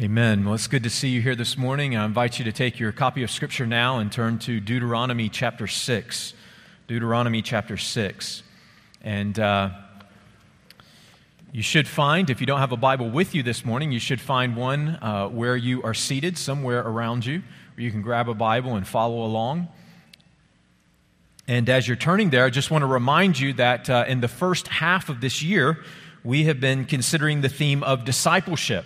Amen. Well, it's good to see you here this morning. I invite you to take your copy of Scripture now and turn to Deuteronomy chapter 6. Deuteronomy chapter 6. And uh, you should find, if you don't have a Bible with you this morning, you should find one uh, where you are seated, somewhere around you, where you can grab a Bible and follow along. And as you're turning there, I just want to remind you that uh, in the first half of this year, we have been considering the theme of discipleship.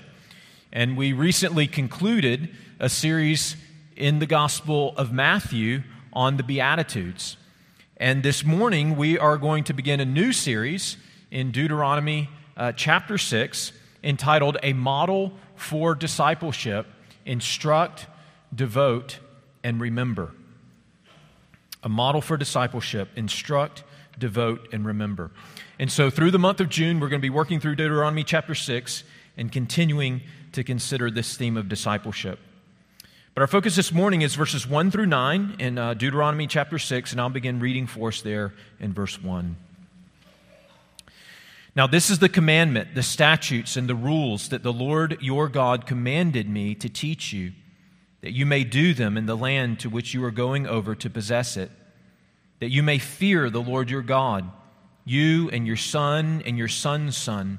And we recently concluded a series in the Gospel of Matthew on the Beatitudes. And this morning, we are going to begin a new series in Deuteronomy uh, chapter 6 entitled A Model for Discipleship Instruct, Devote, and Remember. A model for discipleship instruct, devote, and remember. And so, through the month of June, we're going to be working through Deuteronomy chapter 6 and continuing to consider this theme of discipleship. But our focus this morning is verses 1 through 9 in uh, Deuteronomy chapter 6, and I'll begin reading for us there in verse 1. Now, this is the commandment, the statutes, and the rules that the Lord your God commanded me to teach you, that you may do them in the land to which you are going over to possess it, that you may fear the Lord your God, you and your son and your son's son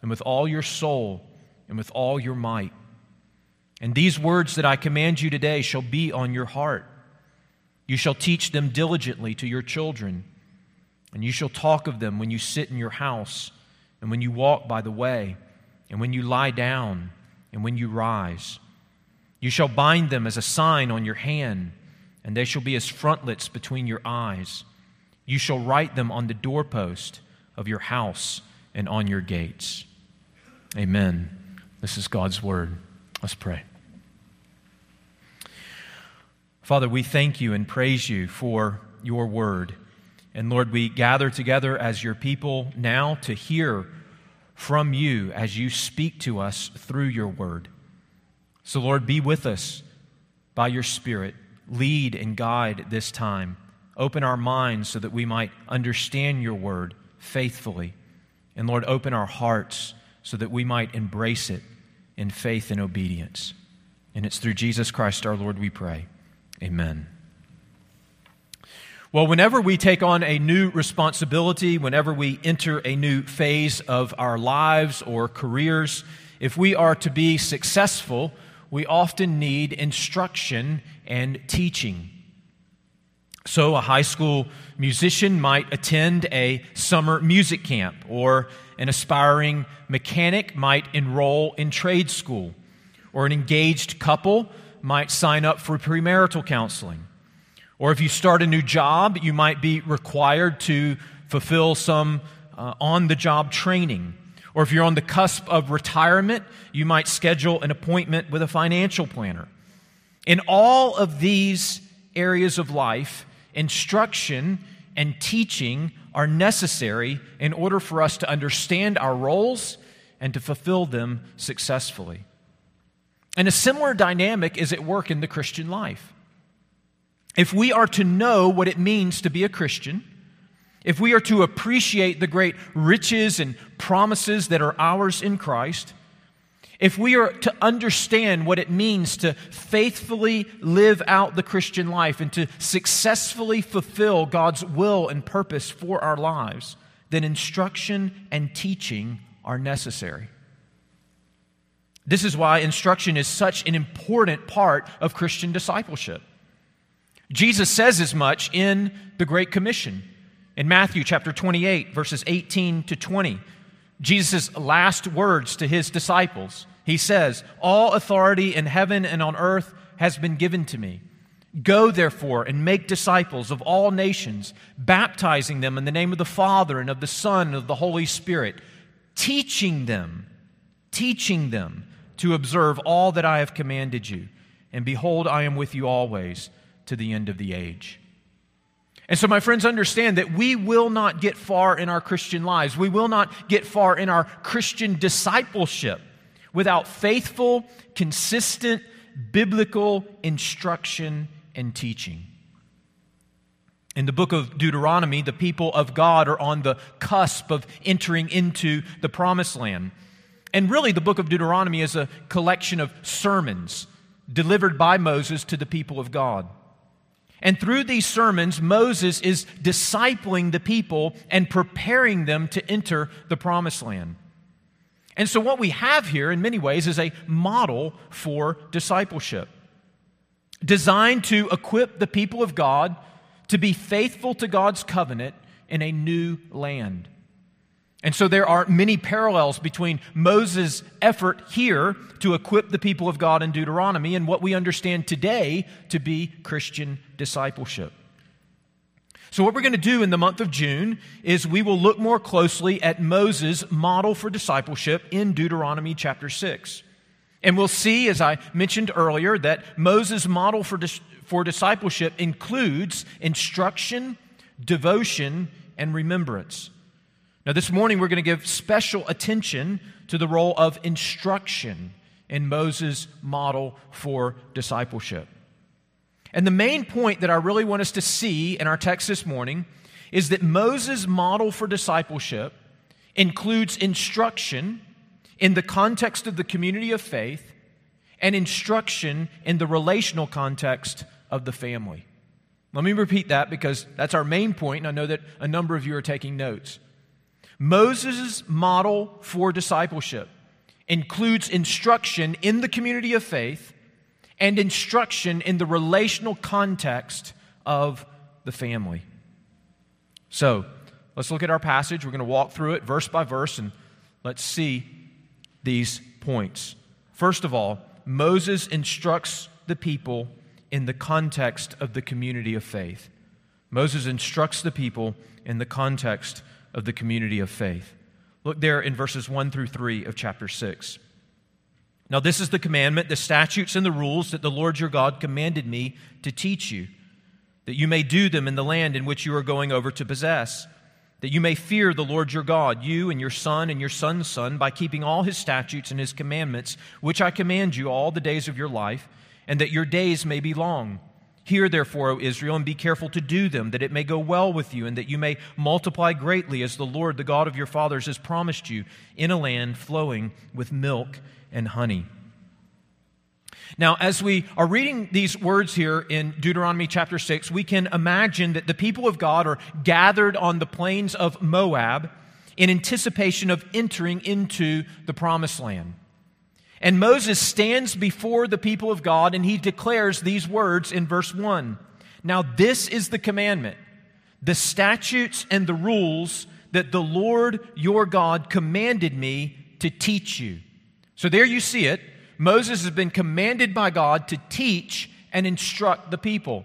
and with all your soul and with all your might. And these words that I command you today shall be on your heart. You shall teach them diligently to your children, and you shall talk of them when you sit in your house, and when you walk by the way, and when you lie down, and when you rise. You shall bind them as a sign on your hand, and they shall be as frontlets between your eyes. You shall write them on the doorpost of your house and on your gates. Amen. This is God's word. Let's pray. Father, we thank you and praise you for your word. And Lord, we gather together as your people now to hear from you as you speak to us through your word. So, Lord, be with us by your Spirit. Lead and guide this time. Open our minds so that we might understand your word faithfully. And Lord, open our hearts so that we might embrace it in faith and obedience. And it's through Jesus Christ our Lord we pray. Amen. Well, whenever we take on a new responsibility, whenever we enter a new phase of our lives or careers, if we are to be successful, we often need instruction and teaching. So, a high school musician might attend a summer music camp, or an aspiring mechanic might enroll in trade school, or an engaged couple might sign up for premarital counseling. Or if you start a new job, you might be required to fulfill some uh, on the job training. Or if you're on the cusp of retirement, you might schedule an appointment with a financial planner. In all of these areas of life, instruction and teaching are necessary in order for us to understand our roles and to fulfill them successfully. And a similar dynamic is at work in the Christian life. If we are to know what it means to be a Christian, if we are to appreciate the great riches and promises that are ours in Christ, if we are to understand what it means to faithfully live out the Christian life and to successfully fulfill God's will and purpose for our lives, then instruction and teaching are necessary. This is why instruction is such an important part of Christian discipleship. Jesus says as much in the Great Commission in Matthew chapter 28, verses 18 to 20. Jesus' last words to his disciples. He says, All authority in heaven and on earth has been given to me. Go, therefore, and make disciples of all nations, baptizing them in the name of the Father and of the Son and of the Holy Spirit, teaching them, teaching them to observe all that I have commanded you. And behold, I am with you always to the end of the age. And so, my friends, understand that we will not get far in our Christian lives. We will not get far in our Christian discipleship without faithful, consistent, biblical instruction and teaching. In the book of Deuteronomy, the people of God are on the cusp of entering into the promised land. And really, the book of Deuteronomy is a collection of sermons delivered by Moses to the people of God. And through these sermons, Moses is discipling the people and preparing them to enter the promised land. And so, what we have here, in many ways, is a model for discipleship designed to equip the people of God to be faithful to God's covenant in a new land. And so there are many parallels between Moses' effort here to equip the people of God in Deuteronomy and what we understand today to be Christian discipleship. So, what we're going to do in the month of June is we will look more closely at Moses' model for discipleship in Deuteronomy chapter 6. And we'll see, as I mentioned earlier, that Moses' model for, dis- for discipleship includes instruction, devotion, and remembrance. Now, this morning we're going to give special attention to the role of instruction in Moses' model for discipleship. And the main point that I really want us to see in our text this morning is that Moses' model for discipleship includes instruction in the context of the community of faith and instruction in the relational context of the family. Let me repeat that because that's our main point, and I know that a number of you are taking notes. Moses' model for discipleship includes instruction in the community of faith and instruction in the relational context of the family. So, let's look at our passage. We're going to walk through it verse by verse and let's see these points. First of all, Moses instructs the people in the context of the community of faith. Moses instructs the people in the context of the community of faith. Look there in verses 1 through 3 of chapter 6. Now, this is the commandment, the statutes, and the rules that the Lord your God commanded me to teach you, that you may do them in the land in which you are going over to possess, that you may fear the Lord your God, you and your son and your son's son, by keeping all his statutes and his commandments, which I command you all the days of your life, and that your days may be long. Hear, therefore, O Israel, and be careful to do them, that it may go well with you, and that you may multiply greatly, as the Lord, the God of your fathers, has promised you, in a land flowing with milk and honey. Now, as we are reading these words here in Deuteronomy chapter 6, we can imagine that the people of God are gathered on the plains of Moab in anticipation of entering into the promised land. And Moses stands before the people of God and he declares these words in verse 1. Now, this is the commandment, the statutes and the rules that the Lord your God commanded me to teach you. So there you see it. Moses has been commanded by God to teach and instruct the people.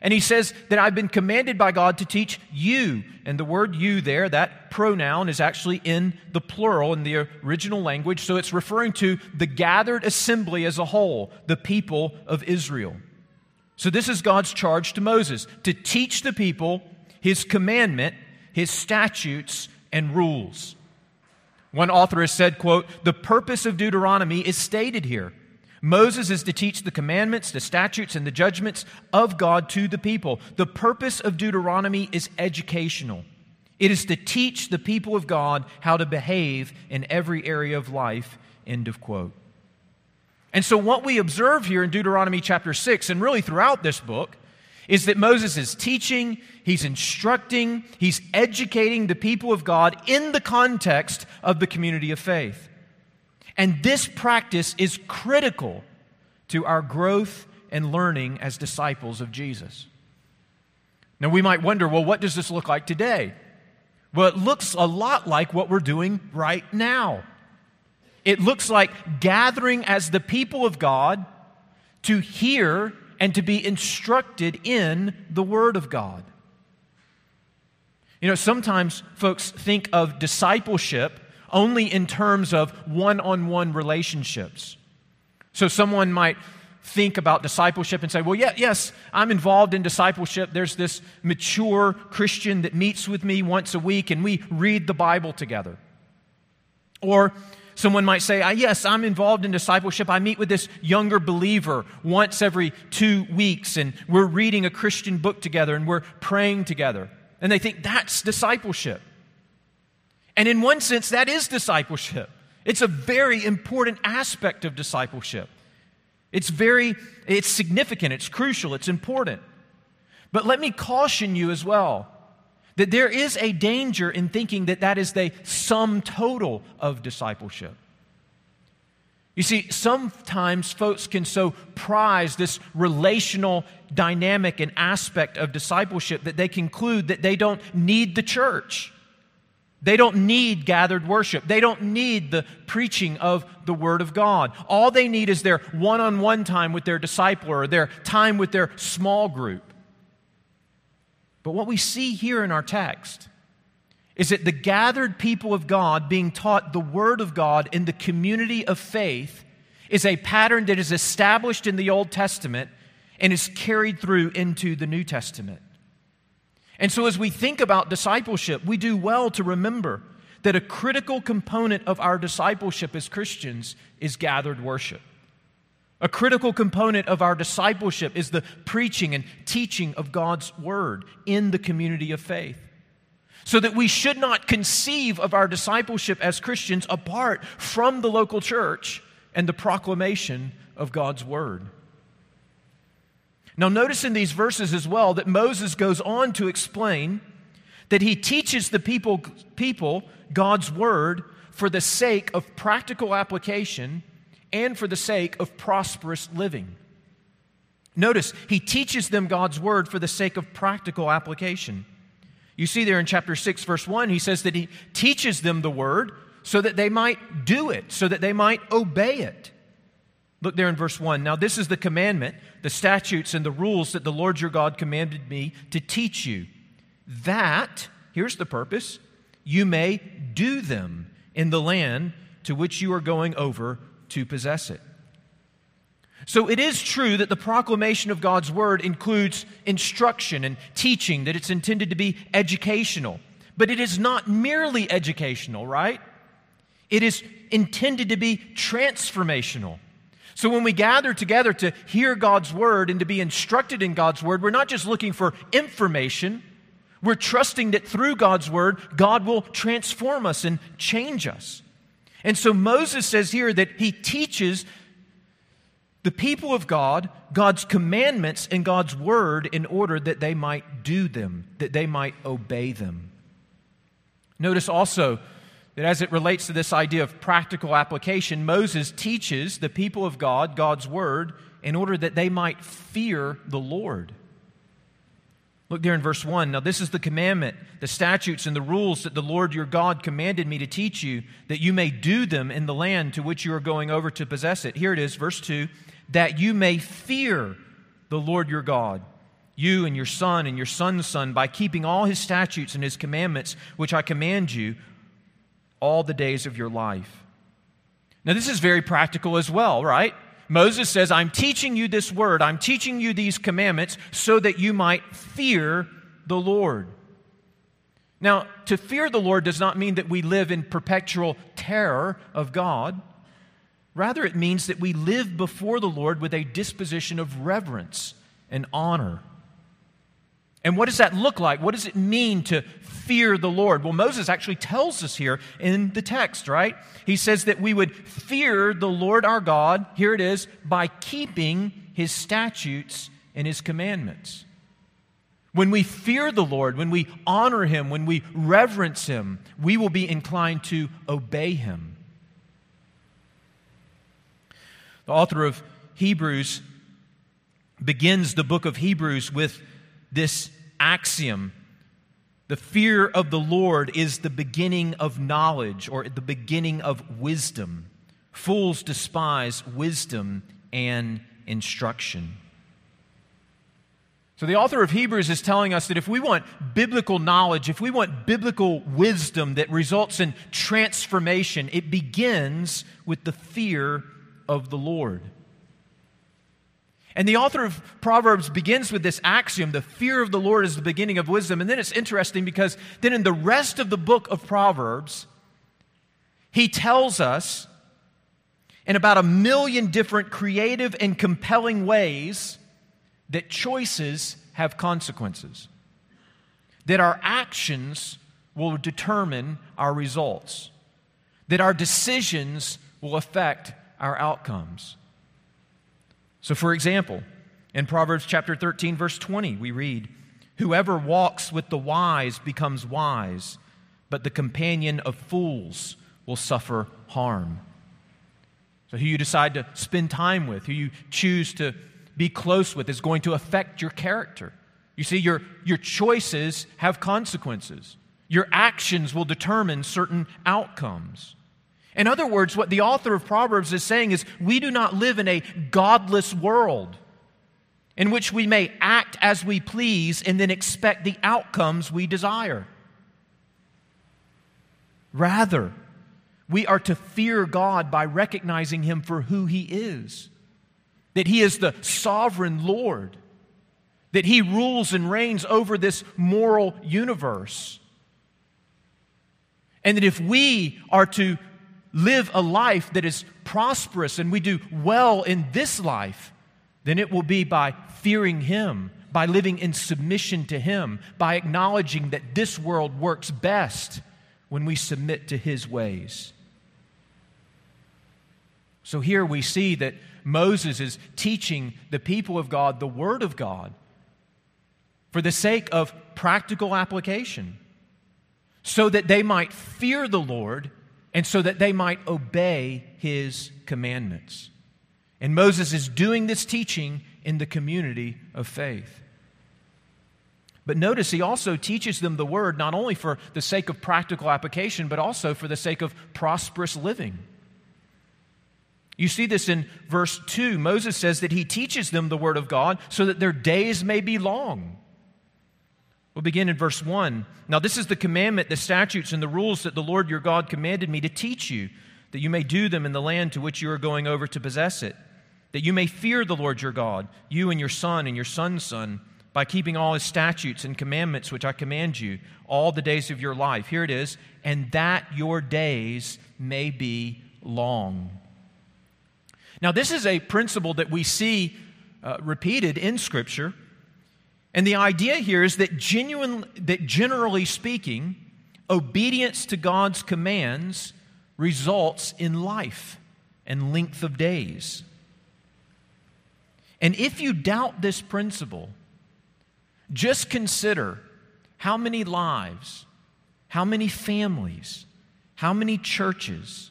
And he says that I've been commanded by God to teach you. And the word you there, that pronoun is actually in the plural in the original language. So it's referring to the gathered assembly as a whole, the people of Israel. So this is God's charge to Moses to teach the people his commandment, his statutes, and rules. One author has said, quote, the purpose of Deuteronomy is stated here Moses is to teach the commandments, the statutes, and the judgments of God to the people. The purpose of Deuteronomy is educational. It is to teach the people of God how to behave in every area of life. End of quote. And so, what we observe here in Deuteronomy chapter 6, and really throughout this book, is that Moses is teaching, he's instructing, he's educating the people of God in the context of the community of faith. And this practice is critical to our growth and learning as disciples of Jesus. Now, we might wonder well, what does this look like today? Well, it looks a lot like what we're doing right now. It looks like gathering as the people of God to hear and to be instructed in the Word of God. You know, sometimes folks think of discipleship only in terms of one on one relationships. So someone might think about discipleship and say, well, yeah, yes, I'm involved in discipleship. There's this mature Christian that meets with me once a week and we read the Bible together. Or someone might say, yes, I'm involved in discipleship. I meet with this younger believer once every two weeks and we're reading a Christian book together and we're praying together. And they think that's discipleship. And in one sense, that is discipleship. It's a very important aspect of discipleship. It's very, it's significant, it's crucial, it's important. But let me caution you as well that there is a danger in thinking that that is the sum total of discipleship. You see, sometimes folks can so prize this relational dynamic and aspect of discipleship that they conclude that they don't need the church. They don't need gathered worship. They don't need the preaching of the Word of God. All they need is their one on one time with their disciple or their time with their small group. But what we see here in our text is that the gathered people of God being taught the Word of God in the community of faith is a pattern that is established in the Old Testament and is carried through into the New Testament. And so, as we think about discipleship, we do well to remember that a critical component of our discipleship as Christians is gathered worship. A critical component of our discipleship is the preaching and teaching of God's word in the community of faith. So that we should not conceive of our discipleship as Christians apart from the local church and the proclamation of God's word. Now, notice in these verses as well that Moses goes on to explain that he teaches the people, people God's word for the sake of practical application and for the sake of prosperous living. Notice, he teaches them God's word for the sake of practical application. You see there in chapter 6, verse 1, he says that he teaches them the word so that they might do it, so that they might obey it. Look there in verse 1. Now, this is the commandment, the statutes, and the rules that the Lord your God commanded me to teach you. That, here's the purpose, you may do them in the land to which you are going over to possess it. So it is true that the proclamation of God's word includes instruction and teaching, that it's intended to be educational. But it is not merely educational, right? It is intended to be transformational. So when we gather together to hear God's word and to be instructed in God's word, we're not just looking for information. We're trusting that through God's word, God will transform us and change us. And so Moses says here that he teaches the people of God God's commandments and God's word in order that they might do them, that they might obey them. Notice also that as it relates to this idea of practical application, Moses teaches the people of God God's word in order that they might fear the Lord. Look there in verse 1. Now, this is the commandment, the statutes, and the rules that the Lord your God commanded me to teach you, that you may do them in the land to which you are going over to possess it. Here it is, verse 2 that you may fear the Lord your God, you and your son and your son's son, by keeping all his statutes and his commandments, which I command you all the days of your life. Now, this is very practical as well, right? Moses says, I'm teaching you this word, I'm teaching you these commandments so that you might fear the Lord. Now, to fear the Lord does not mean that we live in perpetual terror of God. Rather, it means that we live before the Lord with a disposition of reverence and honor. And what does that look like? What does it mean to fear the Lord? Well, Moses actually tells us here in the text, right? He says that we would fear the Lord our God, here it is, by keeping his statutes and his commandments. When we fear the Lord, when we honor him, when we reverence him, we will be inclined to obey him. The author of Hebrews begins the book of Hebrews with this axiom the fear of the Lord is the beginning of knowledge or the beginning of wisdom. Fools despise wisdom and instruction. So, the author of Hebrews is telling us that if we want biblical knowledge, if we want biblical wisdom that results in transformation, it begins with the fear of the Lord. And the author of Proverbs begins with this axiom the fear of the Lord is the beginning of wisdom. And then it's interesting because then in the rest of the book of Proverbs, he tells us in about a million different creative and compelling ways that choices have consequences, that our actions will determine our results, that our decisions will affect our outcomes. So, for example, in Proverbs chapter 13, verse 20, we read, Whoever walks with the wise becomes wise, but the companion of fools will suffer harm. So, who you decide to spend time with, who you choose to be close with, is going to affect your character. You see, your, your choices have consequences. Your actions will determine certain outcomes. In other words, what the author of Proverbs is saying is we do not live in a godless world in which we may act as we please and then expect the outcomes we desire. Rather, we are to fear God by recognizing Him for who He is that He is the sovereign Lord, that He rules and reigns over this moral universe. And that if we are to live a life that is prosperous and we do well in this life, then it will be by fearing Him, by living in submission to Him, by acknowledging that this world works best when we submit to His ways. So here we see that Moses is teaching the people of God the Word of God for the sake of practical application, so that they might fear the Lord and so that they might obey his commandments. And Moses is doing this teaching in the community of faith. But notice he also teaches them the word not only for the sake of practical application, but also for the sake of prosperous living. You see this in verse 2. Moses says that he teaches them the word of God so that their days may be long. We'll begin in verse 1. Now, this is the commandment, the statutes, and the rules that the Lord your God commanded me to teach you, that you may do them in the land to which you are going over to possess it, that you may fear the Lord your God, you and your son and your son's son, by keeping all his statutes and commandments which I command you all the days of your life. Here it is, and that your days may be long. Now, this is a principle that we see uh, repeated in Scripture. And the idea here is that genuine that generally speaking, obedience to God's commands results in life and length of days. And if you doubt this principle, just consider how many lives, how many families, how many churches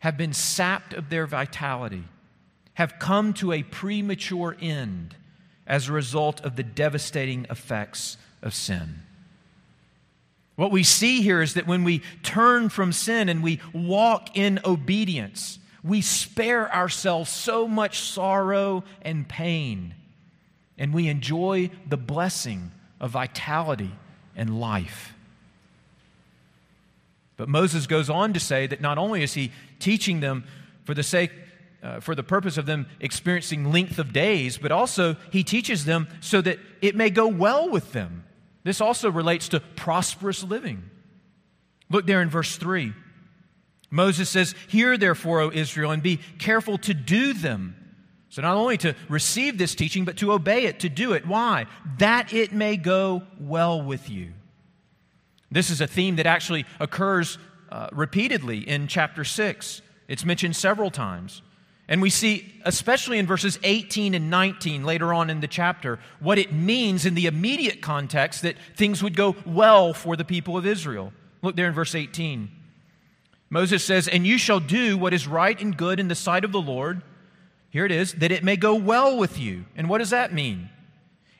have been sapped of their vitality, have come to a premature end as a result of the devastating effects of sin. What we see here is that when we turn from sin and we walk in obedience, we spare ourselves so much sorrow and pain, and we enjoy the blessing of vitality and life. But Moses goes on to say that not only is he teaching them for the sake uh, for the purpose of them experiencing length of days, but also he teaches them so that it may go well with them. This also relates to prosperous living. Look there in verse 3. Moses says, Hear therefore, O Israel, and be careful to do them. So, not only to receive this teaching, but to obey it, to do it. Why? That it may go well with you. This is a theme that actually occurs uh, repeatedly in chapter 6. It's mentioned several times. And we see, especially in verses 18 and 19 later on in the chapter, what it means in the immediate context that things would go well for the people of Israel. Look there in verse 18. Moses says, And you shall do what is right and good in the sight of the Lord. Here it is, that it may go well with you. And what does that mean?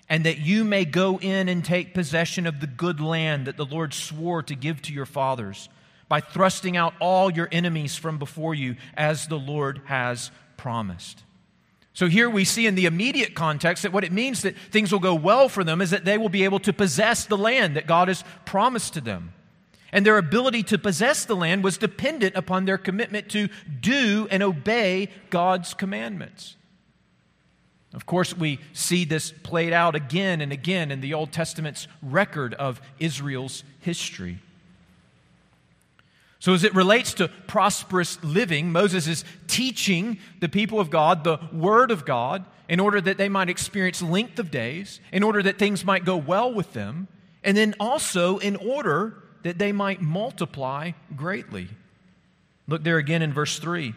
And that you may go in and take possession of the good land that the Lord swore to give to your fathers by thrusting out all your enemies from before you, as the Lord has promised. So here we see in the immediate context that what it means that things will go well for them is that they will be able to possess the land that God has promised to them. And their ability to possess the land was dependent upon their commitment to do and obey God's commandments. Of course, we see this played out again and again in the Old Testament's record of Israel's history. So, as it relates to prosperous living, Moses is teaching the people of God the Word of God in order that they might experience length of days, in order that things might go well with them, and then also in order that they might multiply greatly. Look there again in verse 3.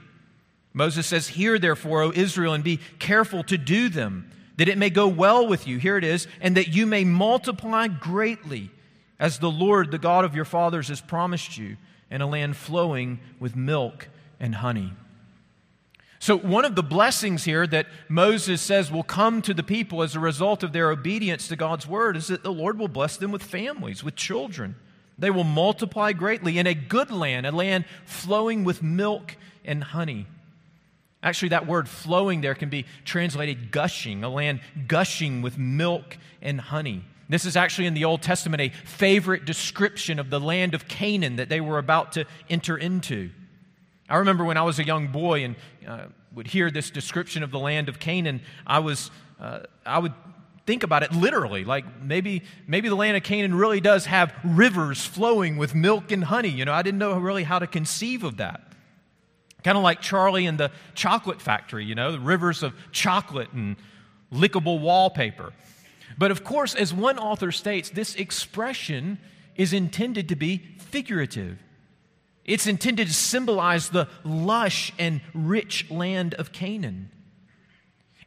Moses says, Hear therefore, O Israel, and be careful to do them, that it may go well with you. Here it is, and that you may multiply greatly, as the Lord, the God of your fathers, has promised you, in a land flowing with milk and honey. So, one of the blessings here that Moses says will come to the people as a result of their obedience to God's word is that the Lord will bless them with families, with children. They will multiply greatly in a good land, a land flowing with milk and honey. Actually, that word flowing there can be translated gushing, a land gushing with milk and honey. This is actually in the Old Testament a favorite description of the land of Canaan that they were about to enter into. I remember when I was a young boy and uh, would hear this description of the land of Canaan, I was uh, I would think about it literally. Like maybe maybe the land of Canaan really does have rivers flowing with milk and honey. You know, I didn't know really how to conceive of that. Kind of like Charlie and the chocolate factory, you know, the rivers of chocolate and lickable wallpaper. But of course, as one author states, this expression is intended to be figurative. It's intended to symbolize the lush and rich land of Canaan.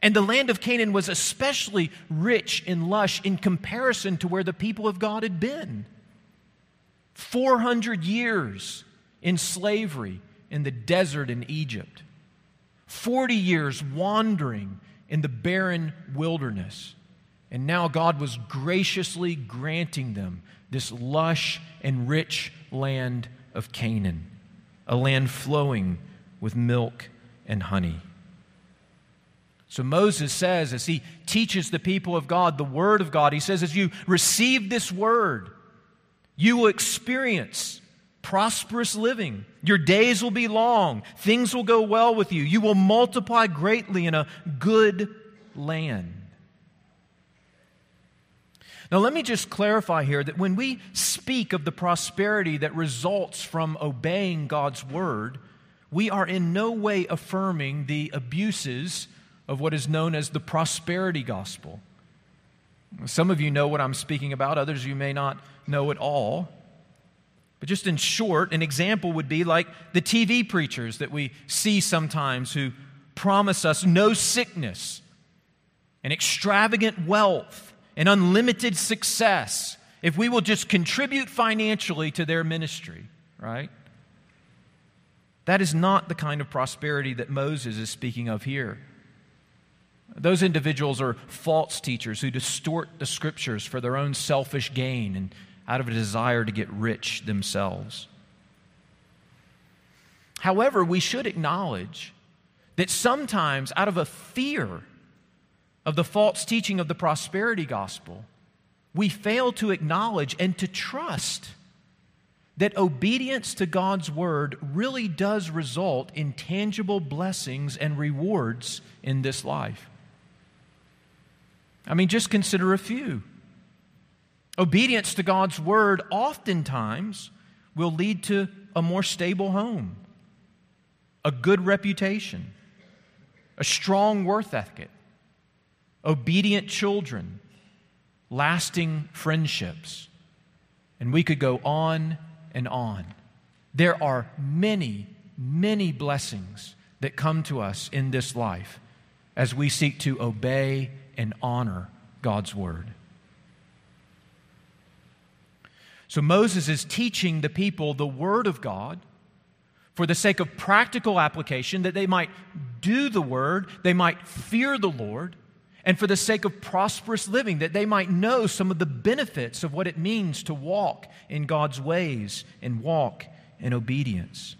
And the land of Canaan was especially rich and lush in comparison to where the people of God had been. 400 years in slavery in the desert in Egypt, 40 years wandering in the barren wilderness. And now God was graciously granting them this lush and rich land of Canaan, a land flowing with milk and honey. So Moses says, as he teaches the people of God the word of God, he says, as you receive this word, you will experience prosperous living. Your days will be long. Things will go well with you. You will multiply greatly in a good land. Now, let me just clarify here that when we speak of the prosperity that results from obeying God's word, we are in no way affirming the abuses of what is known as the prosperity gospel. Some of you know what I'm speaking about, others you may not know at all. But just in short, an example would be like the TV preachers that we see sometimes who promise us no sickness and extravagant wealth and unlimited success if we will just contribute financially to their ministry, right? That is not the kind of prosperity that Moses is speaking of here. Those individuals are false teachers who distort the scriptures for their own selfish gain and out of a desire to get rich themselves. However, we should acknowledge that sometimes, out of a fear of the false teaching of the prosperity gospel, we fail to acknowledge and to trust that obedience to God's word really does result in tangible blessings and rewards in this life. I mean, just consider a few. Obedience to God's word oftentimes will lead to a more stable home, a good reputation, a strong worth ethic, obedient children, lasting friendships. And we could go on and on. There are many, many blessings that come to us in this life as we seek to obey and honor God's word. So Moses is teaching the people the word of God for the sake of practical application, that they might do the word, they might fear the Lord, and for the sake of prosperous living, that they might know some of the benefits of what it means to walk in God's ways and walk in obedience.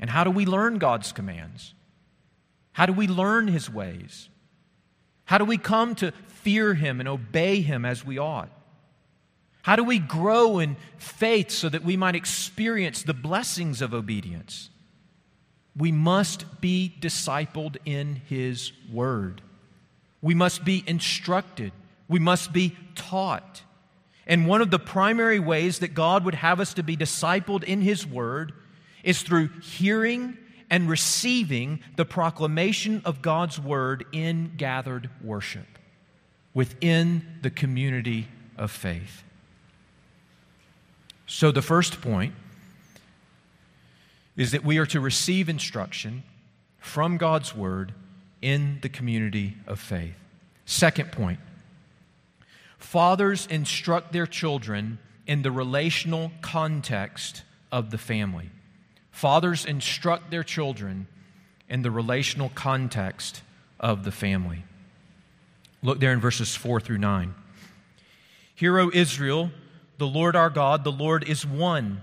And how do we learn God's commands? How do we learn His ways? How do we come to fear Him and obey Him as we ought? How do we grow in faith so that we might experience the blessings of obedience? We must be discipled in His Word. We must be instructed. We must be taught. And one of the primary ways that God would have us to be discipled in His Word is through hearing and receiving the proclamation of God's Word in gathered worship within the community of faith. So, the first point is that we are to receive instruction from God's Word in the community of faith. Second point fathers instruct their children in the relational context of the family. Fathers instruct their children in the relational context of the family. Look there in verses 4 through 9. Hear, O Israel, the Lord our God, the Lord is one.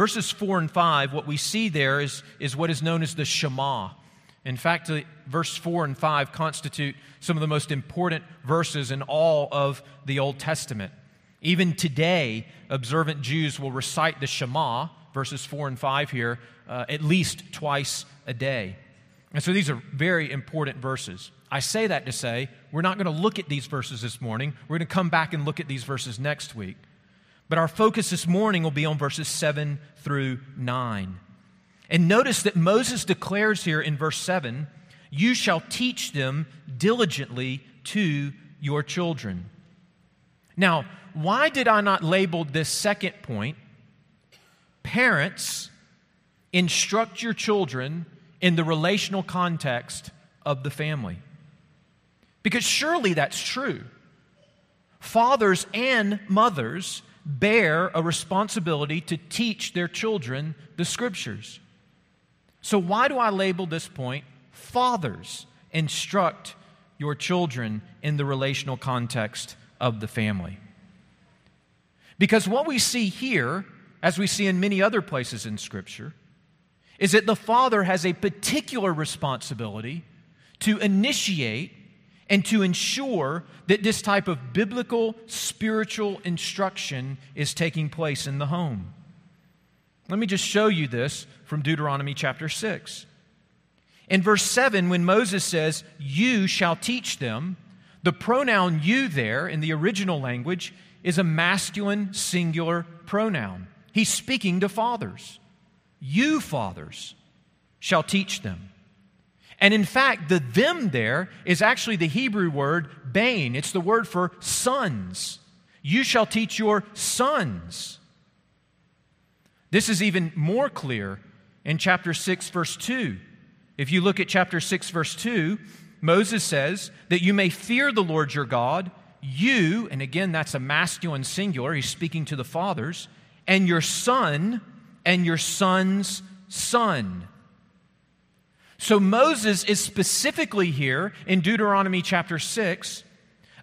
verses 4 and 5, what we see there is, is what is known as the Shema. In fact, verse 4 and 5 constitute some of the most important verses in all of the Old Testament. Even today, observant Jews will recite the Shema, verses 4 and 5 here, uh, at least twice a day. And so these are very important verses. I say that to say we're not going to look at these verses this morning. We're going to come back and look at these verses next week. But our focus this morning will be on verses 7 through 9. And notice that Moses declares here in verse 7 You shall teach them diligently to your children. Now, why did I not label this second point? Parents, instruct your children in the relational context of the family. Because surely that's true. Fathers and mothers bear a responsibility to teach their children the scriptures. So, why do I label this point fathers instruct your children in the relational context of the family? Because what we see here, as we see in many other places in Scripture, is that the father has a particular responsibility to initiate and to ensure that this type of biblical spiritual instruction is taking place in the home. Let me just show you this from Deuteronomy chapter 6. In verse 7, when Moses says, You shall teach them, the pronoun you there in the original language is a masculine singular pronoun. He's speaking to fathers. You, fathers, shall teach them. And in fact, the them there is actually the Hebrew word bain. It's the word for sons. You shall teach your sons. This is even more clear in chapter 6, verse 2. If you look at chapter 6, verse 2, Moses says that you may fear the Lord your God, you, and again, that's a masculine singular, he's speaking to the fathers, and your son and your son's son. So Moses is specifically here in Deuteronomy chapter 6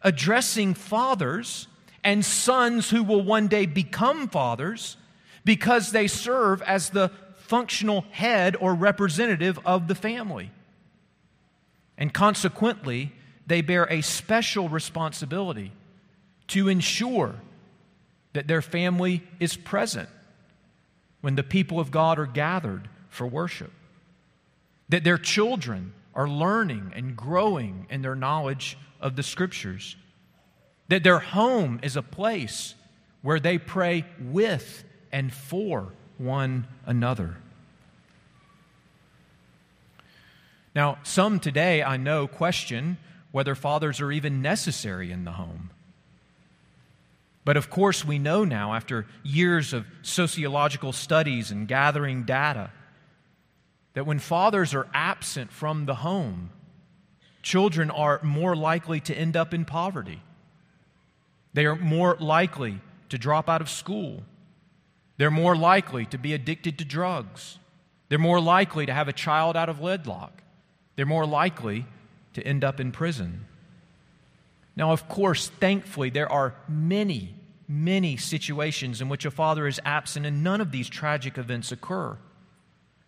addressing fathers and sons who will one day become fathers because they serve as the functional head or representative of the family. And consequently, they bear a special responsibility to ensure that their family is present when the people of God are gathered for worship, that their children are learning and growing in their knowledge of the Scriptures, that their home is a place where they pray with and for one another. Now, some today I know question whether fathers are even necessary in the home. But of course, we know now, after years of sociological studies and gathering data, that when fathers are absent from the home, children are more likely to end up in poverty. They are more likely to drop out of school. They're more likely to be addicted to drugs. They're more likely to have a child out of wedlock. they're more likely to end up in prison. Now, of course, thankfully, there are many, many situations in which a father is absent and none of these tragic events occur.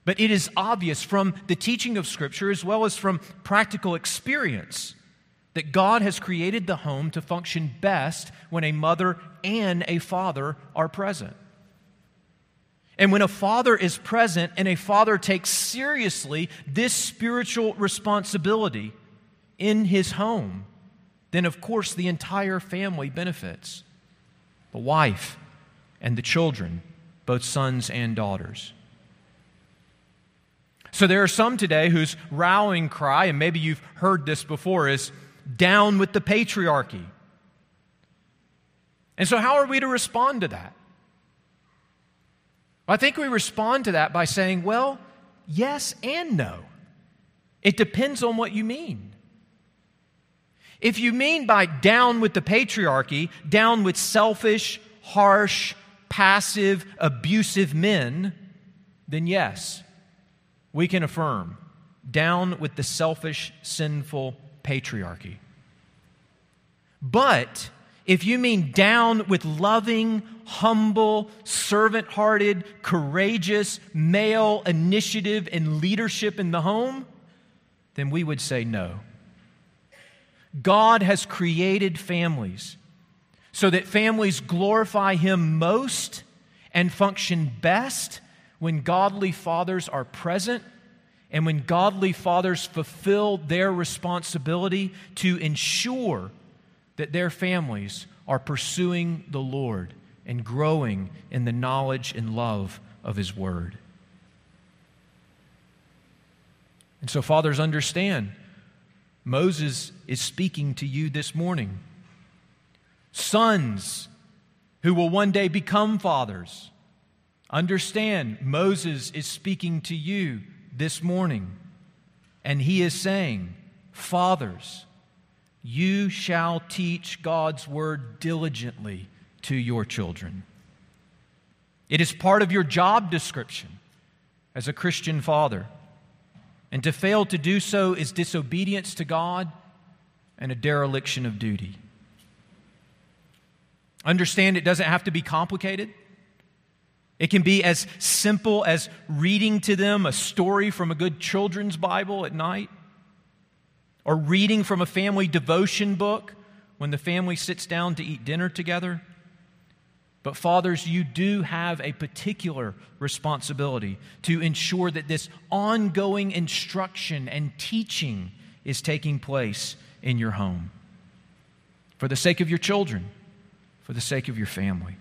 But it is obvious from the teaching of Scripture as well as from practical experience that God has created the home to function best when a mother and a father are present. And when a father is present and a father takes seriously this spiritual responsibility in his home, then of course the entire family benefits the wife and the children, both sons and daughters. So there are some today whose rallying cry, and maybe you've heard this before, is down with the patriarchy. And so, how are we to respond to that? Well, I think we respond to that by saying, well, yes and no. It depends on what you mean. If you mean by down with the patriarchy, down with selfish, harsh, passive, abusive men, then yes, we can affirm down with the selfish, sinful patriarchy. But if you mean down with loving, humble, servant hearted, courageous male initiative and leadership in the home, then we would say no. God has created families so that families glorify Him most and function best when godly fathers are present and when godly fathers fulfill their responsibility to ensure that their families are pursuing the Lord and growing in the knowledge and love of His Word. And so, fathers, understand Moses is speaking to you this morning. Sons who will one day become fathers, understand Moses is speaking to you this morning. And he is saying, Fathers, you shall teach God's word diligently to your children. It is part of your job description as a Christian father. And to fail to do so is disobedience to God and a dereliction of duty. Understand it doesn't have to be complicated. It can be as simple as reading to them a story from a good children's Bible at night, or reading from a family devotion book when the family sits down to eat dinner together. But, fathers, you do have a particular responsibility to ensure that this ongoing instruction and teaching is taking place in your home for the sake of your children, for the sake of your family.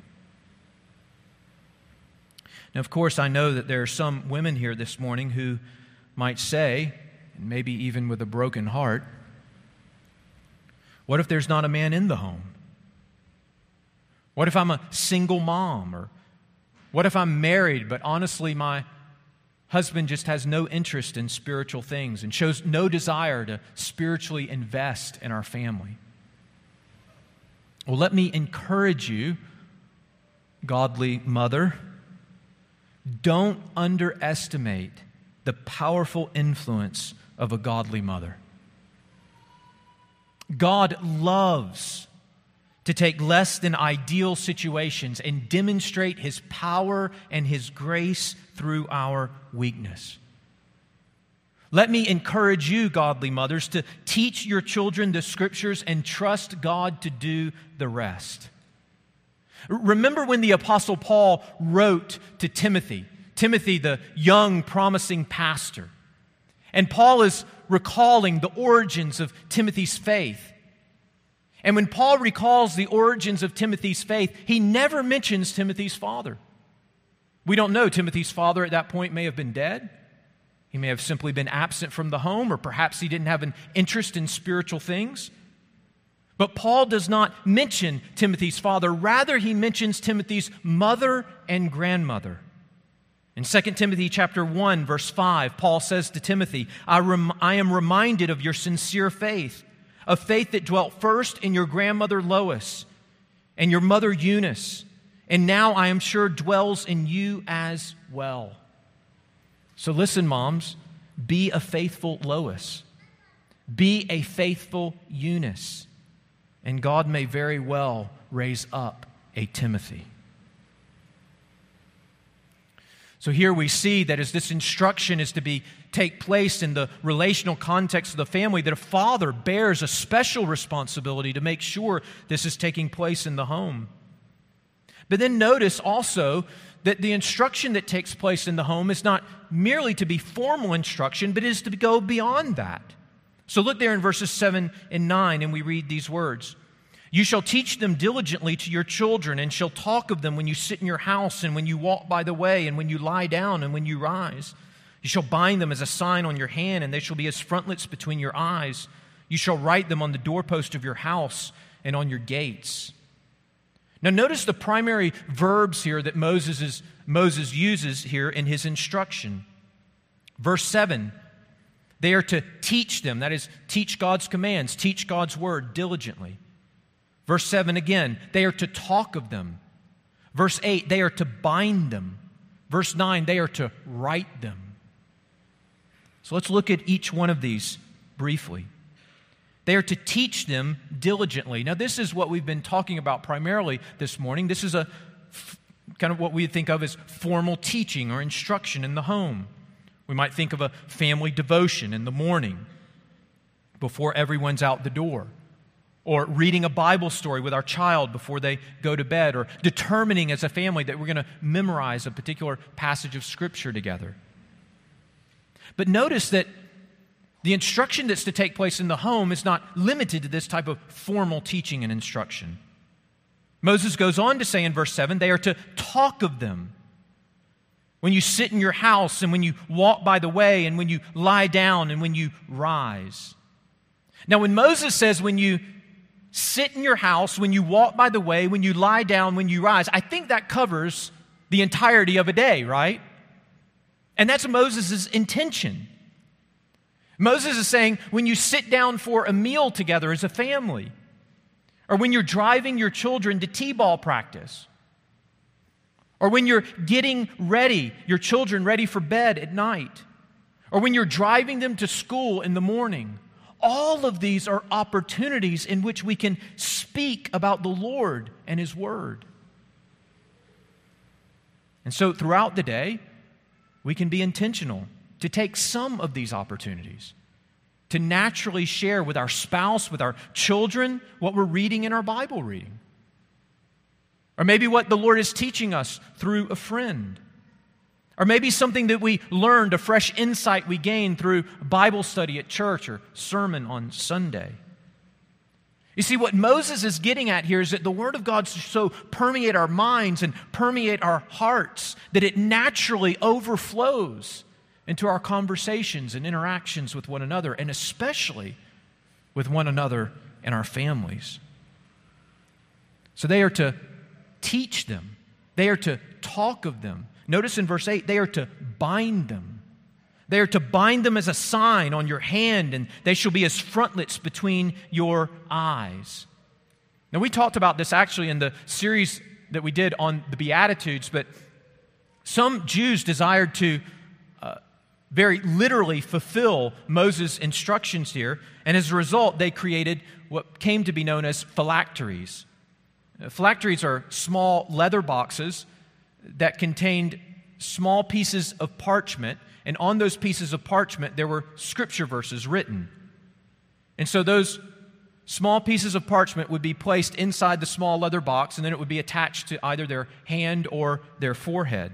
Now, of course, I know that there are some women here this morning who might say, and maybe even with a broken heart, what if there's not a man in the home? What if I'm a single mom? Or what if I'm married, but honestly, my husband just has no interest in spiritual things and shows no desire to spiritually invest in our family? Well, let me encourage you, godly mother don't underestimate the powerful influence of a godly mother. God loves to take less than ideal situations and demonstrate his power and his grace through our weakness. Let me encourage you, godly mothers, to teach your children the scriptures and trust God to do the rest. Remember when the Apostle Paul wrote to Timothy, Timothy, the young, promising pastor. And Paul is recalling the origins of Timothy's faith. And when Paul recalls the origins of Timothy's faith, he never mentions Timothy's father. We don't know. Timothy's father at that point may have been dead. He may have simply been absent from the home, or perhaps he didn't have an interest in spiritual things. But Paul does not mention Timothy's father. Rather, he mentions Timothy's mother and grandmother. In 2 Timothy chapter 1 verse 5, Paul says to Timothy, I, rem- I am reminded of your sincere faith, a faith that dwelt first in your grandmother Lois and your mother Eunice, and now I am sure dwells in you as well. So listen, moms, Be a faithful Lois. Be a faithful Eunice. And God may very well raise up a Timothy. So here we see that as this instruction is to be take place in the relational context of the family, that a father bears a special responsibility to make sure this is taking place in the home. But then notice also that the instruction that takes place in the home is not merely to be formal instruction, but is to go beyond that. So look there in verses 7 and 9, and we read these words. You shall teach them diligently to your children, and shall talk of them when you sit in your house, and when you walk by the way, and when you lie down, and when you rise. You shall bind them as a sign on your hand, and they shall be as frontlets between your eyes. You shall write them on the doorpost of your house and on your gates. Now, notice the primary verbs here that Moses, is, Moses uses here in his instruction. Verse 7 they are to teach them, that is, teach God's commands, teach God's word diligently. Verse 7 again, they are to talk of them. Verse 8, they are to bind them. Verse 9, they are to write them. So let's look at each one of these briefly. They are to teach them diligently. Now, this is what we've been talking about primarily this morning. This is a kind of what we think of as formal teaching or instruction in the home. We might think of a family devotion in the morning before everyone's out the door or reading a Bible story with our child before they go to bed, or determining as a family that we're going to memorize a particular passage of Scripture together. But notice that the instruction that's to take place in the home is not limited to this type of formal teaching and instruction. Moses goes on to say in verse 7 they are to talk of them. When you sit in your house, and when you walk by the way, and when you lie down, and when you rise. Now, when Moses says, when you sit in your house, when you walk by the way, when you lie down, when you rise. I think that covers the entirety of a day, right? And that's Moses' intention. Moses is saying when you sit down for a meal together as a family, or when you're driving your children to T ball practice, or when you're getting ready, your children ready for bed at night, or when you're driving them to school in the morning, all of these are opportunities in which we can speak about the Lord and His Word. And so throughout the day, we can be intentional to take some of these opportunities to naturally share with our spouse, with our children, what we're reading in our Bible reading. Or maybe what the Lord is teaching us through a friend or maybe something that we learned, a fresh insight we gained through Bible study at church or sermon on Sunday. You see, what Moses is getting at here is that the Word of God so permeate our minds and permeate our hearts that it naturally overflows into our conversations and interactions with one another, and especially with one another and our families. So they are to teach them, they are to talk of them, Notice in verse 8, they are to bind them. They are to bind them as a sign on your hand, and they shall be as frontlets between your eyes. Now, we talked about this actually in the series that we did on the Beatitudes, but some Jews desired to uh, very literally fulfill Moses' instructions here, and as a result, they created what came to be known as phylacteries. Phylacteries are small leather boxes that contained small pieces of parchment, and on those pieces of parchment, there were scripture verses written. And so those small pieces of parchment would be placed inside the small leather box, and then it would be attached to either their hand or their forehead.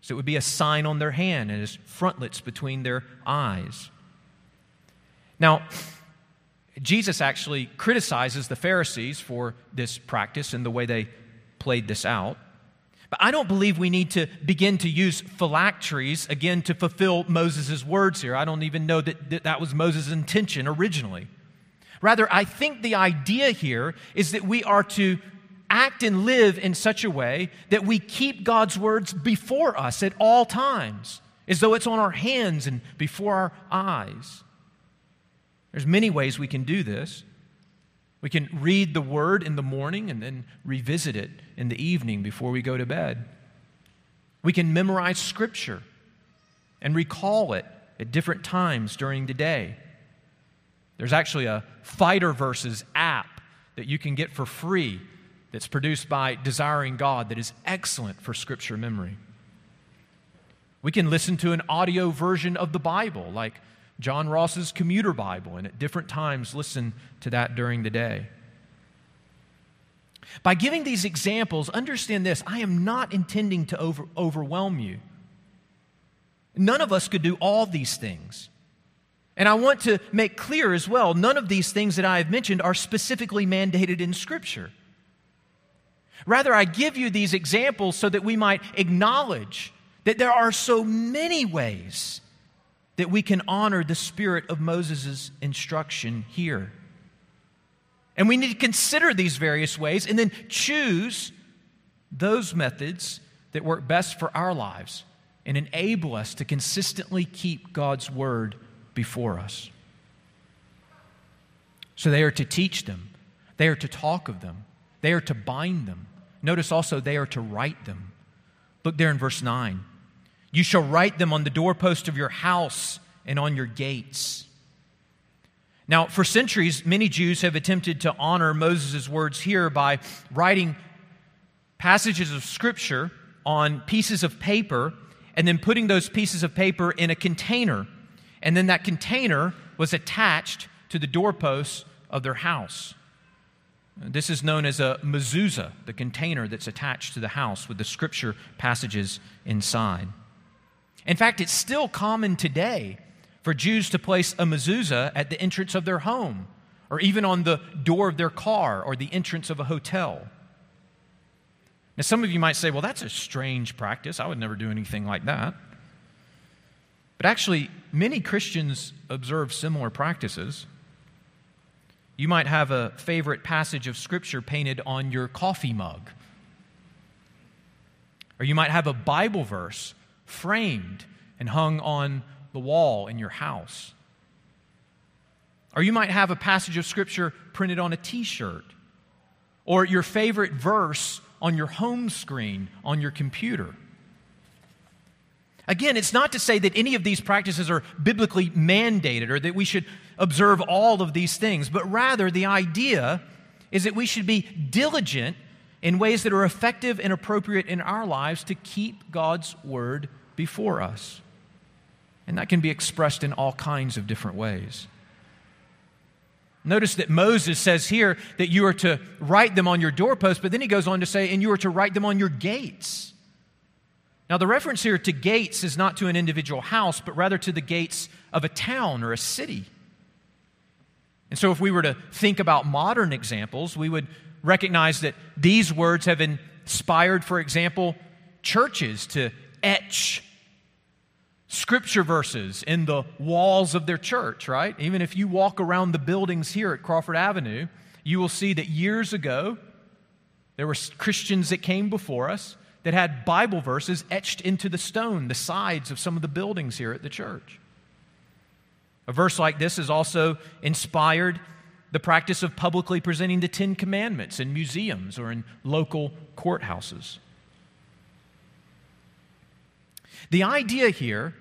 So it would be a sign on their hand and as frontlets between their eyes. Now, Jesus actually criticizes the Pharisees for this practice and the way they played this out. But I don't believe we need to begin to use phylacteries again to fulfill Moses' words here. I don't even know that that was Moses' intention originally. Rather, I think the idea here is that we are to act and live in such a way that we keep God's words before us at all times, as though it's on our hands and before our eyes. There's many ways we can do this. We can read the word in the morning and then revisit it in the evening before we go to bed. We can memorize scripture and recall it at different times during the day. There's actually a Fighter Verses app that you can get for free that's produced by Desiring God that is excellent for scripture memory. We can listen to an audio version of the Bible, like John Ross's Commuter Bible, and at different times listen to that during the day. By giving these examples, understand this I am not intending to over, overwhelm you. None of us could do all these things. And I want to make clear as well none of these things that I have mentioned are specifically mandated in Scripture. Rather, I give you these examples so that we might acknowledge that there are so many ways that we can honor the spirit of Moses' instruction here. And we need to consider these various ways and then choose those methods that work best for our lives and enable us to consistently keep God's word before us. So they are to teach them, they are to talk of them, they are to bind them. Notice also they are to write them. Look there in verse 9. You shall write them on the doorpost of your house and on your gates. Now, for centuries, many Jews have attempted to honor Moses' words here by writing passages of Scripture on pieces of paper and then putting those pieces of paper in a container. And then that container was attached to the doorposts of their house. This is known as a mezuzah, the container that's attached to the house with the scripture passages inside. In fact, it's still common today for Jews to place a mezuzah at the entrance of their home, or even on the door of their car, or the entrance of a hotel. Now, some of you might say, well, that's a strange practice. I would never do anything like that. But actually, many Christians observe similar practices. You might have a favorite passage of Scripture painted on your coffee mug. Or you might have a Bible verse framed and hung on the wall in your house. Or you might have a passage of Scripture printed on a t shirt, or your favorite verse on your home screen on your computer. Again, it's not to say that any of these practices are biblically mandated or that we should observe all of these things, but rather the idea is that we should be diligent in ways that are effective and appropriate in our lives to keep God's word before us. And that can be expressed in all kinds of different ways. Notice that Moses says here that you are to write them on your doorpost, but then he goes on to say, and you are to write them on your gates. Now, the reference here to gates is not to an individual house, but rather to the gates of a town or a city. And so, if we were to think about modern examples, we would recognize that these words have inspired, for example, churches to etch scripture verses in the walls of their church, right? Even if you walk around the buildings here at Crawford Avenue, you will see that years ago, there were Christians that came before us that had Bible verses etched into the stone, the sides of some of the buildings here at the church. A verse like this has also inspired the practice of publicly presenting the Ten Commandments in museums or in local courthouses. The idea here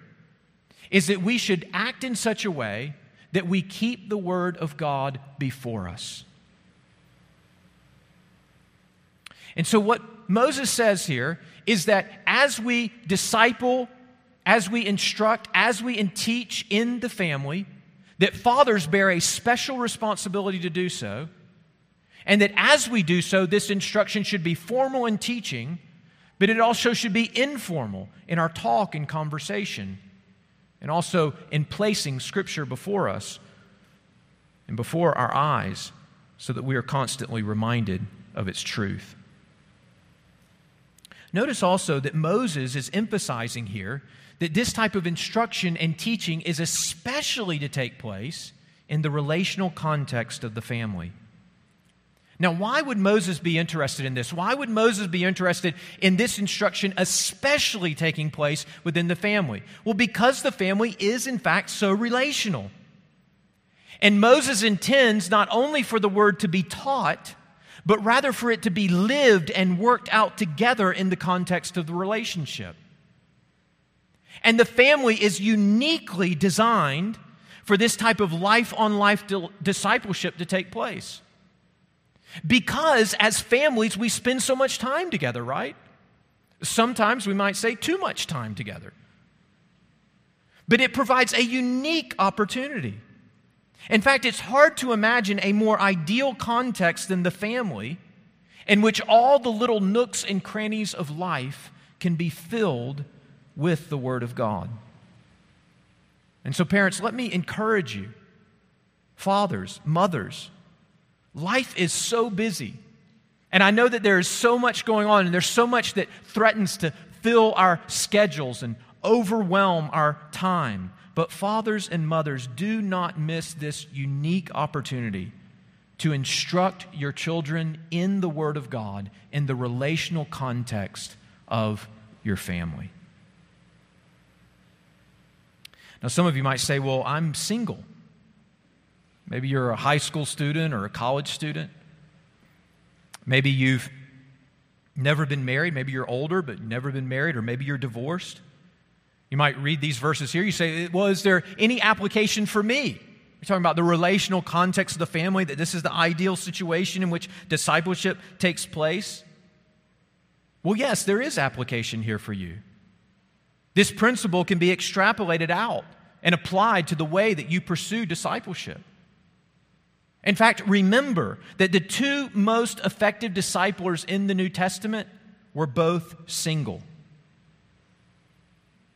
is that we should act in such a way that we keep the Word of God before us. And so, what Moses says here is that as we disciple, as we instruct, as we teach in the family, that fathers bear a special responsibility to do so, and that as we do so, this instruction should be formal in teaching, but it also should be informal in our talk and conversation and also in placing Scripture before us and before our eyes so that we are constantly reminded of its truth. Notice also that Moses is emphasizing here that this type of instruction and teaching is especially to take place in the relational context of the family. Now, why would Moses be interested in this? Why would Moses be interested in this instruction, especially taking place within the family? Well, because the family is, in fact, so relational. And Moses intends not only for the word to be taught, but rather for it to be lived and worked out together in the context of the relationship. And the family is uniquely designed for this type of life on life discipleship to take place. Because as families, we spend so much time together, right? Sometimes we might say too much time together. But it provides a unique opportunity. In fact, it's hard to imagine a more ideal context than the family in which all the little nooks and crannies of life can be filled with the Word of God. And so, parents, let me encourage you, fathers, mothers, life is so busy. And I know that there is so much going on, and there's so much that threatens to fill our schedules and overwhelm our time. But fathers and mothers, do not miss this unique opportunity to instruct your children in the Word of God in the relational context of your family. Now, some of you might say, Well, I'm single. Maybe you're a high school student or a college student. Maybe you've never been married. Maybe you're older, but never been married, or maybe you're divorced. You might read these verses here. You say, Well, is there any application for me? You're talking about the relational context of the family, that this is the ideal situation in which discipleship takes place. Well, yes, there is application here for you. This principle can be extrapolated out and applied to the way that you pursue discipleship. In fact, remember that the two most effective disciplers in the New Testament were both single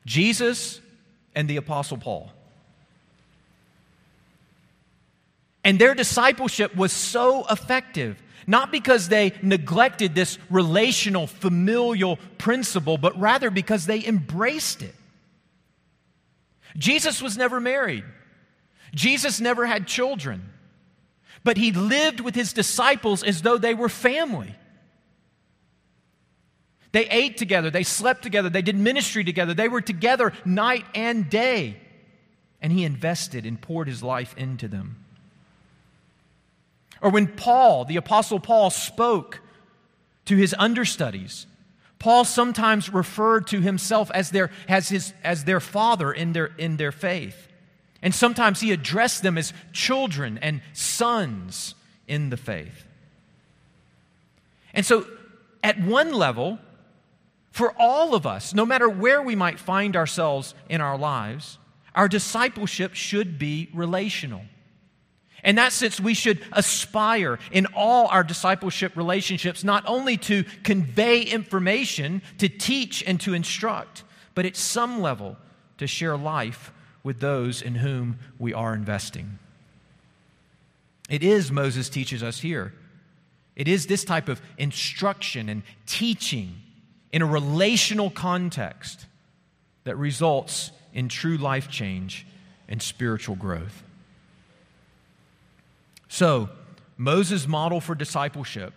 Jesus and the Apostle Paul. And their discipleship was so effective, not because they neglected this relational, familial principle, but rather because they embraced it. Jesus was never married, Jesus never had children, but he lived with his disciples as though they were family. They ate together, they slept together, they did ministry together, they were together night and day. And he invested and poured his life into them. Or when Paul, the Apostle Paul, spoke to his understudies, Paul sometimes referred to himself as their, as his, as their father in their, in their faith. And sometimes he addressed them as children and sons in the faith. And so, at one level, for all of us, no matter where we might find ourselves in our lives, our discipleship should be relational. In that sense, we should aspire in all our discipleship relationships not only to convey information, to teach, and to instruct, but at some level to share life with those in whom we are investing. It is, Moses teaches us here, it is this type of instruction and teaching in a relational context that results in true life change and spiritual growth. So, Moses' model for discipleship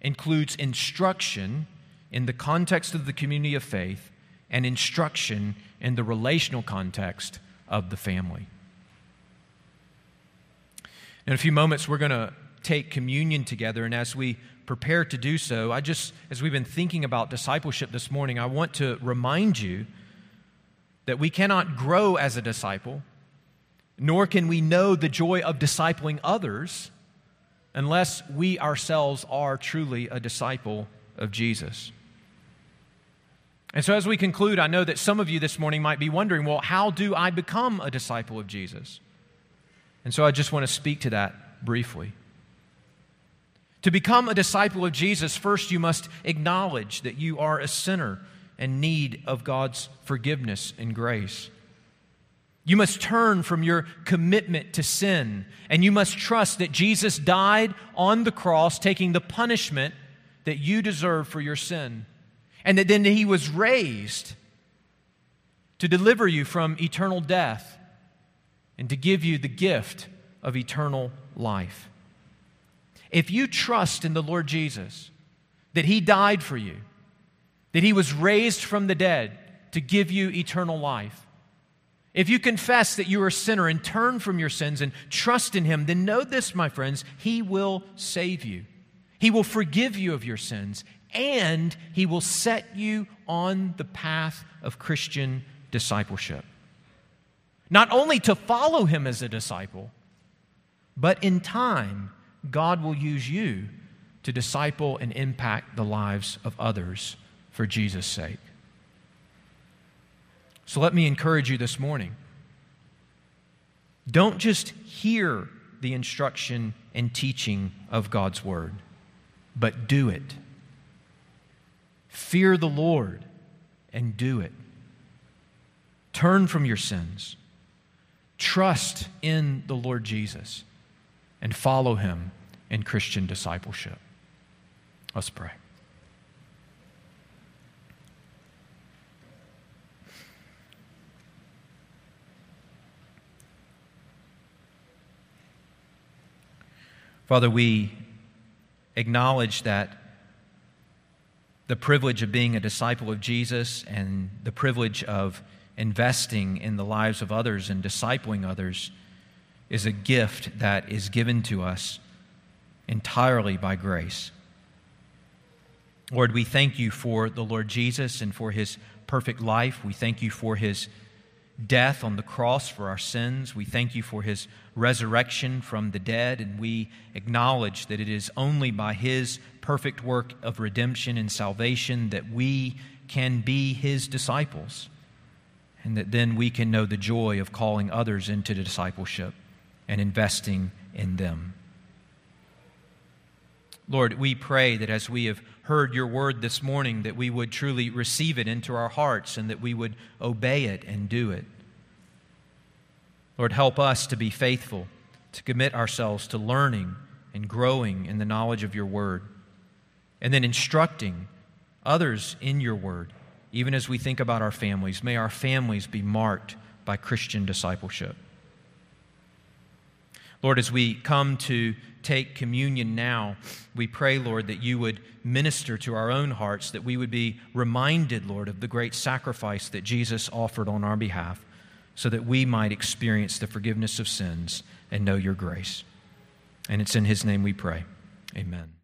includes instruction in the context of the community of faith and instruction in the relational context of the family. In a few moments, we're going to take communion together, and as we prepare to do so, I just, as we've been thinking about discipleship this morning, I want to remind you that we cannot grow as a disciple, nor can we know the joy of discipling others unless we ourselves are truly a disciple of Jesus. And so, as we conclude, I know that some of you this morning might be wondering well, how do I become a disciple of Jesus? And so, I just want to speak to that briefly. To become a disciple of Jesus, first you must acknowledge that you are a sinner in need of God's forgiveness and grace. You must turn from your commitment to sin, and you must trust that Jesus died on the cross, taking the punishment that you deserve for your sin, and that then he was raised to deliver you from eternal death and to give you the gift of eternal life. If you trust in the Lord Jesus, that He died for you, that He was raised from the dead to give you eternal life, if you confess that you are a sinner and turn from your sins and trust in Him, then know this, my friends, He will save you. He will forgive you of your sins, and He will set you on the path of Christian discipleship. Not only to follow him as a disciple, but in time, God will use you to disciple and impact the lives of others for Jesus' sake. So let me encourage you this morning. Don't just hear the instruction and teaching of God's Word, but do it. Fear the Lord and do it. Turn from your sins. Trust in the Lord Jesus and follow him in Christian discipleship. Let's pray. Father, we acknowledge that the privilege of being a disciple of Jesus and the privilege of investing in the lives of others and discipling others is a gift that is given to us entirely by grace. Lord, we thank you for the Lord Jesus and for his perfect life. We thank you for his death on the cross for our sins. We thank you for his resurrection from the dead, and we acknowledge that it is only by his perfect work of redemption and salvation that we can be his disciples, and that then we can know the joy of calling others into discipleship and investing in them. Lord, we pray that as we have heard your word this morning, that we would truly receive it into our hearts and that we would obey it and do it. Lord, help us to be faithful, to commit ourselves to learning and growing in the knowledge of your word, and then instructing others in your word, even as we think about our families. May our families be marked by Christian discipleship. Lord, as we come to take communion now, we pray, Lord, that you would minister to our own hearts, that we would be reminded, Lord, of the great sacrifice that Jesus offered on our behalf, so that we might experience the forgiveness of sins and know your grace. And it's in his name we pray. Amen.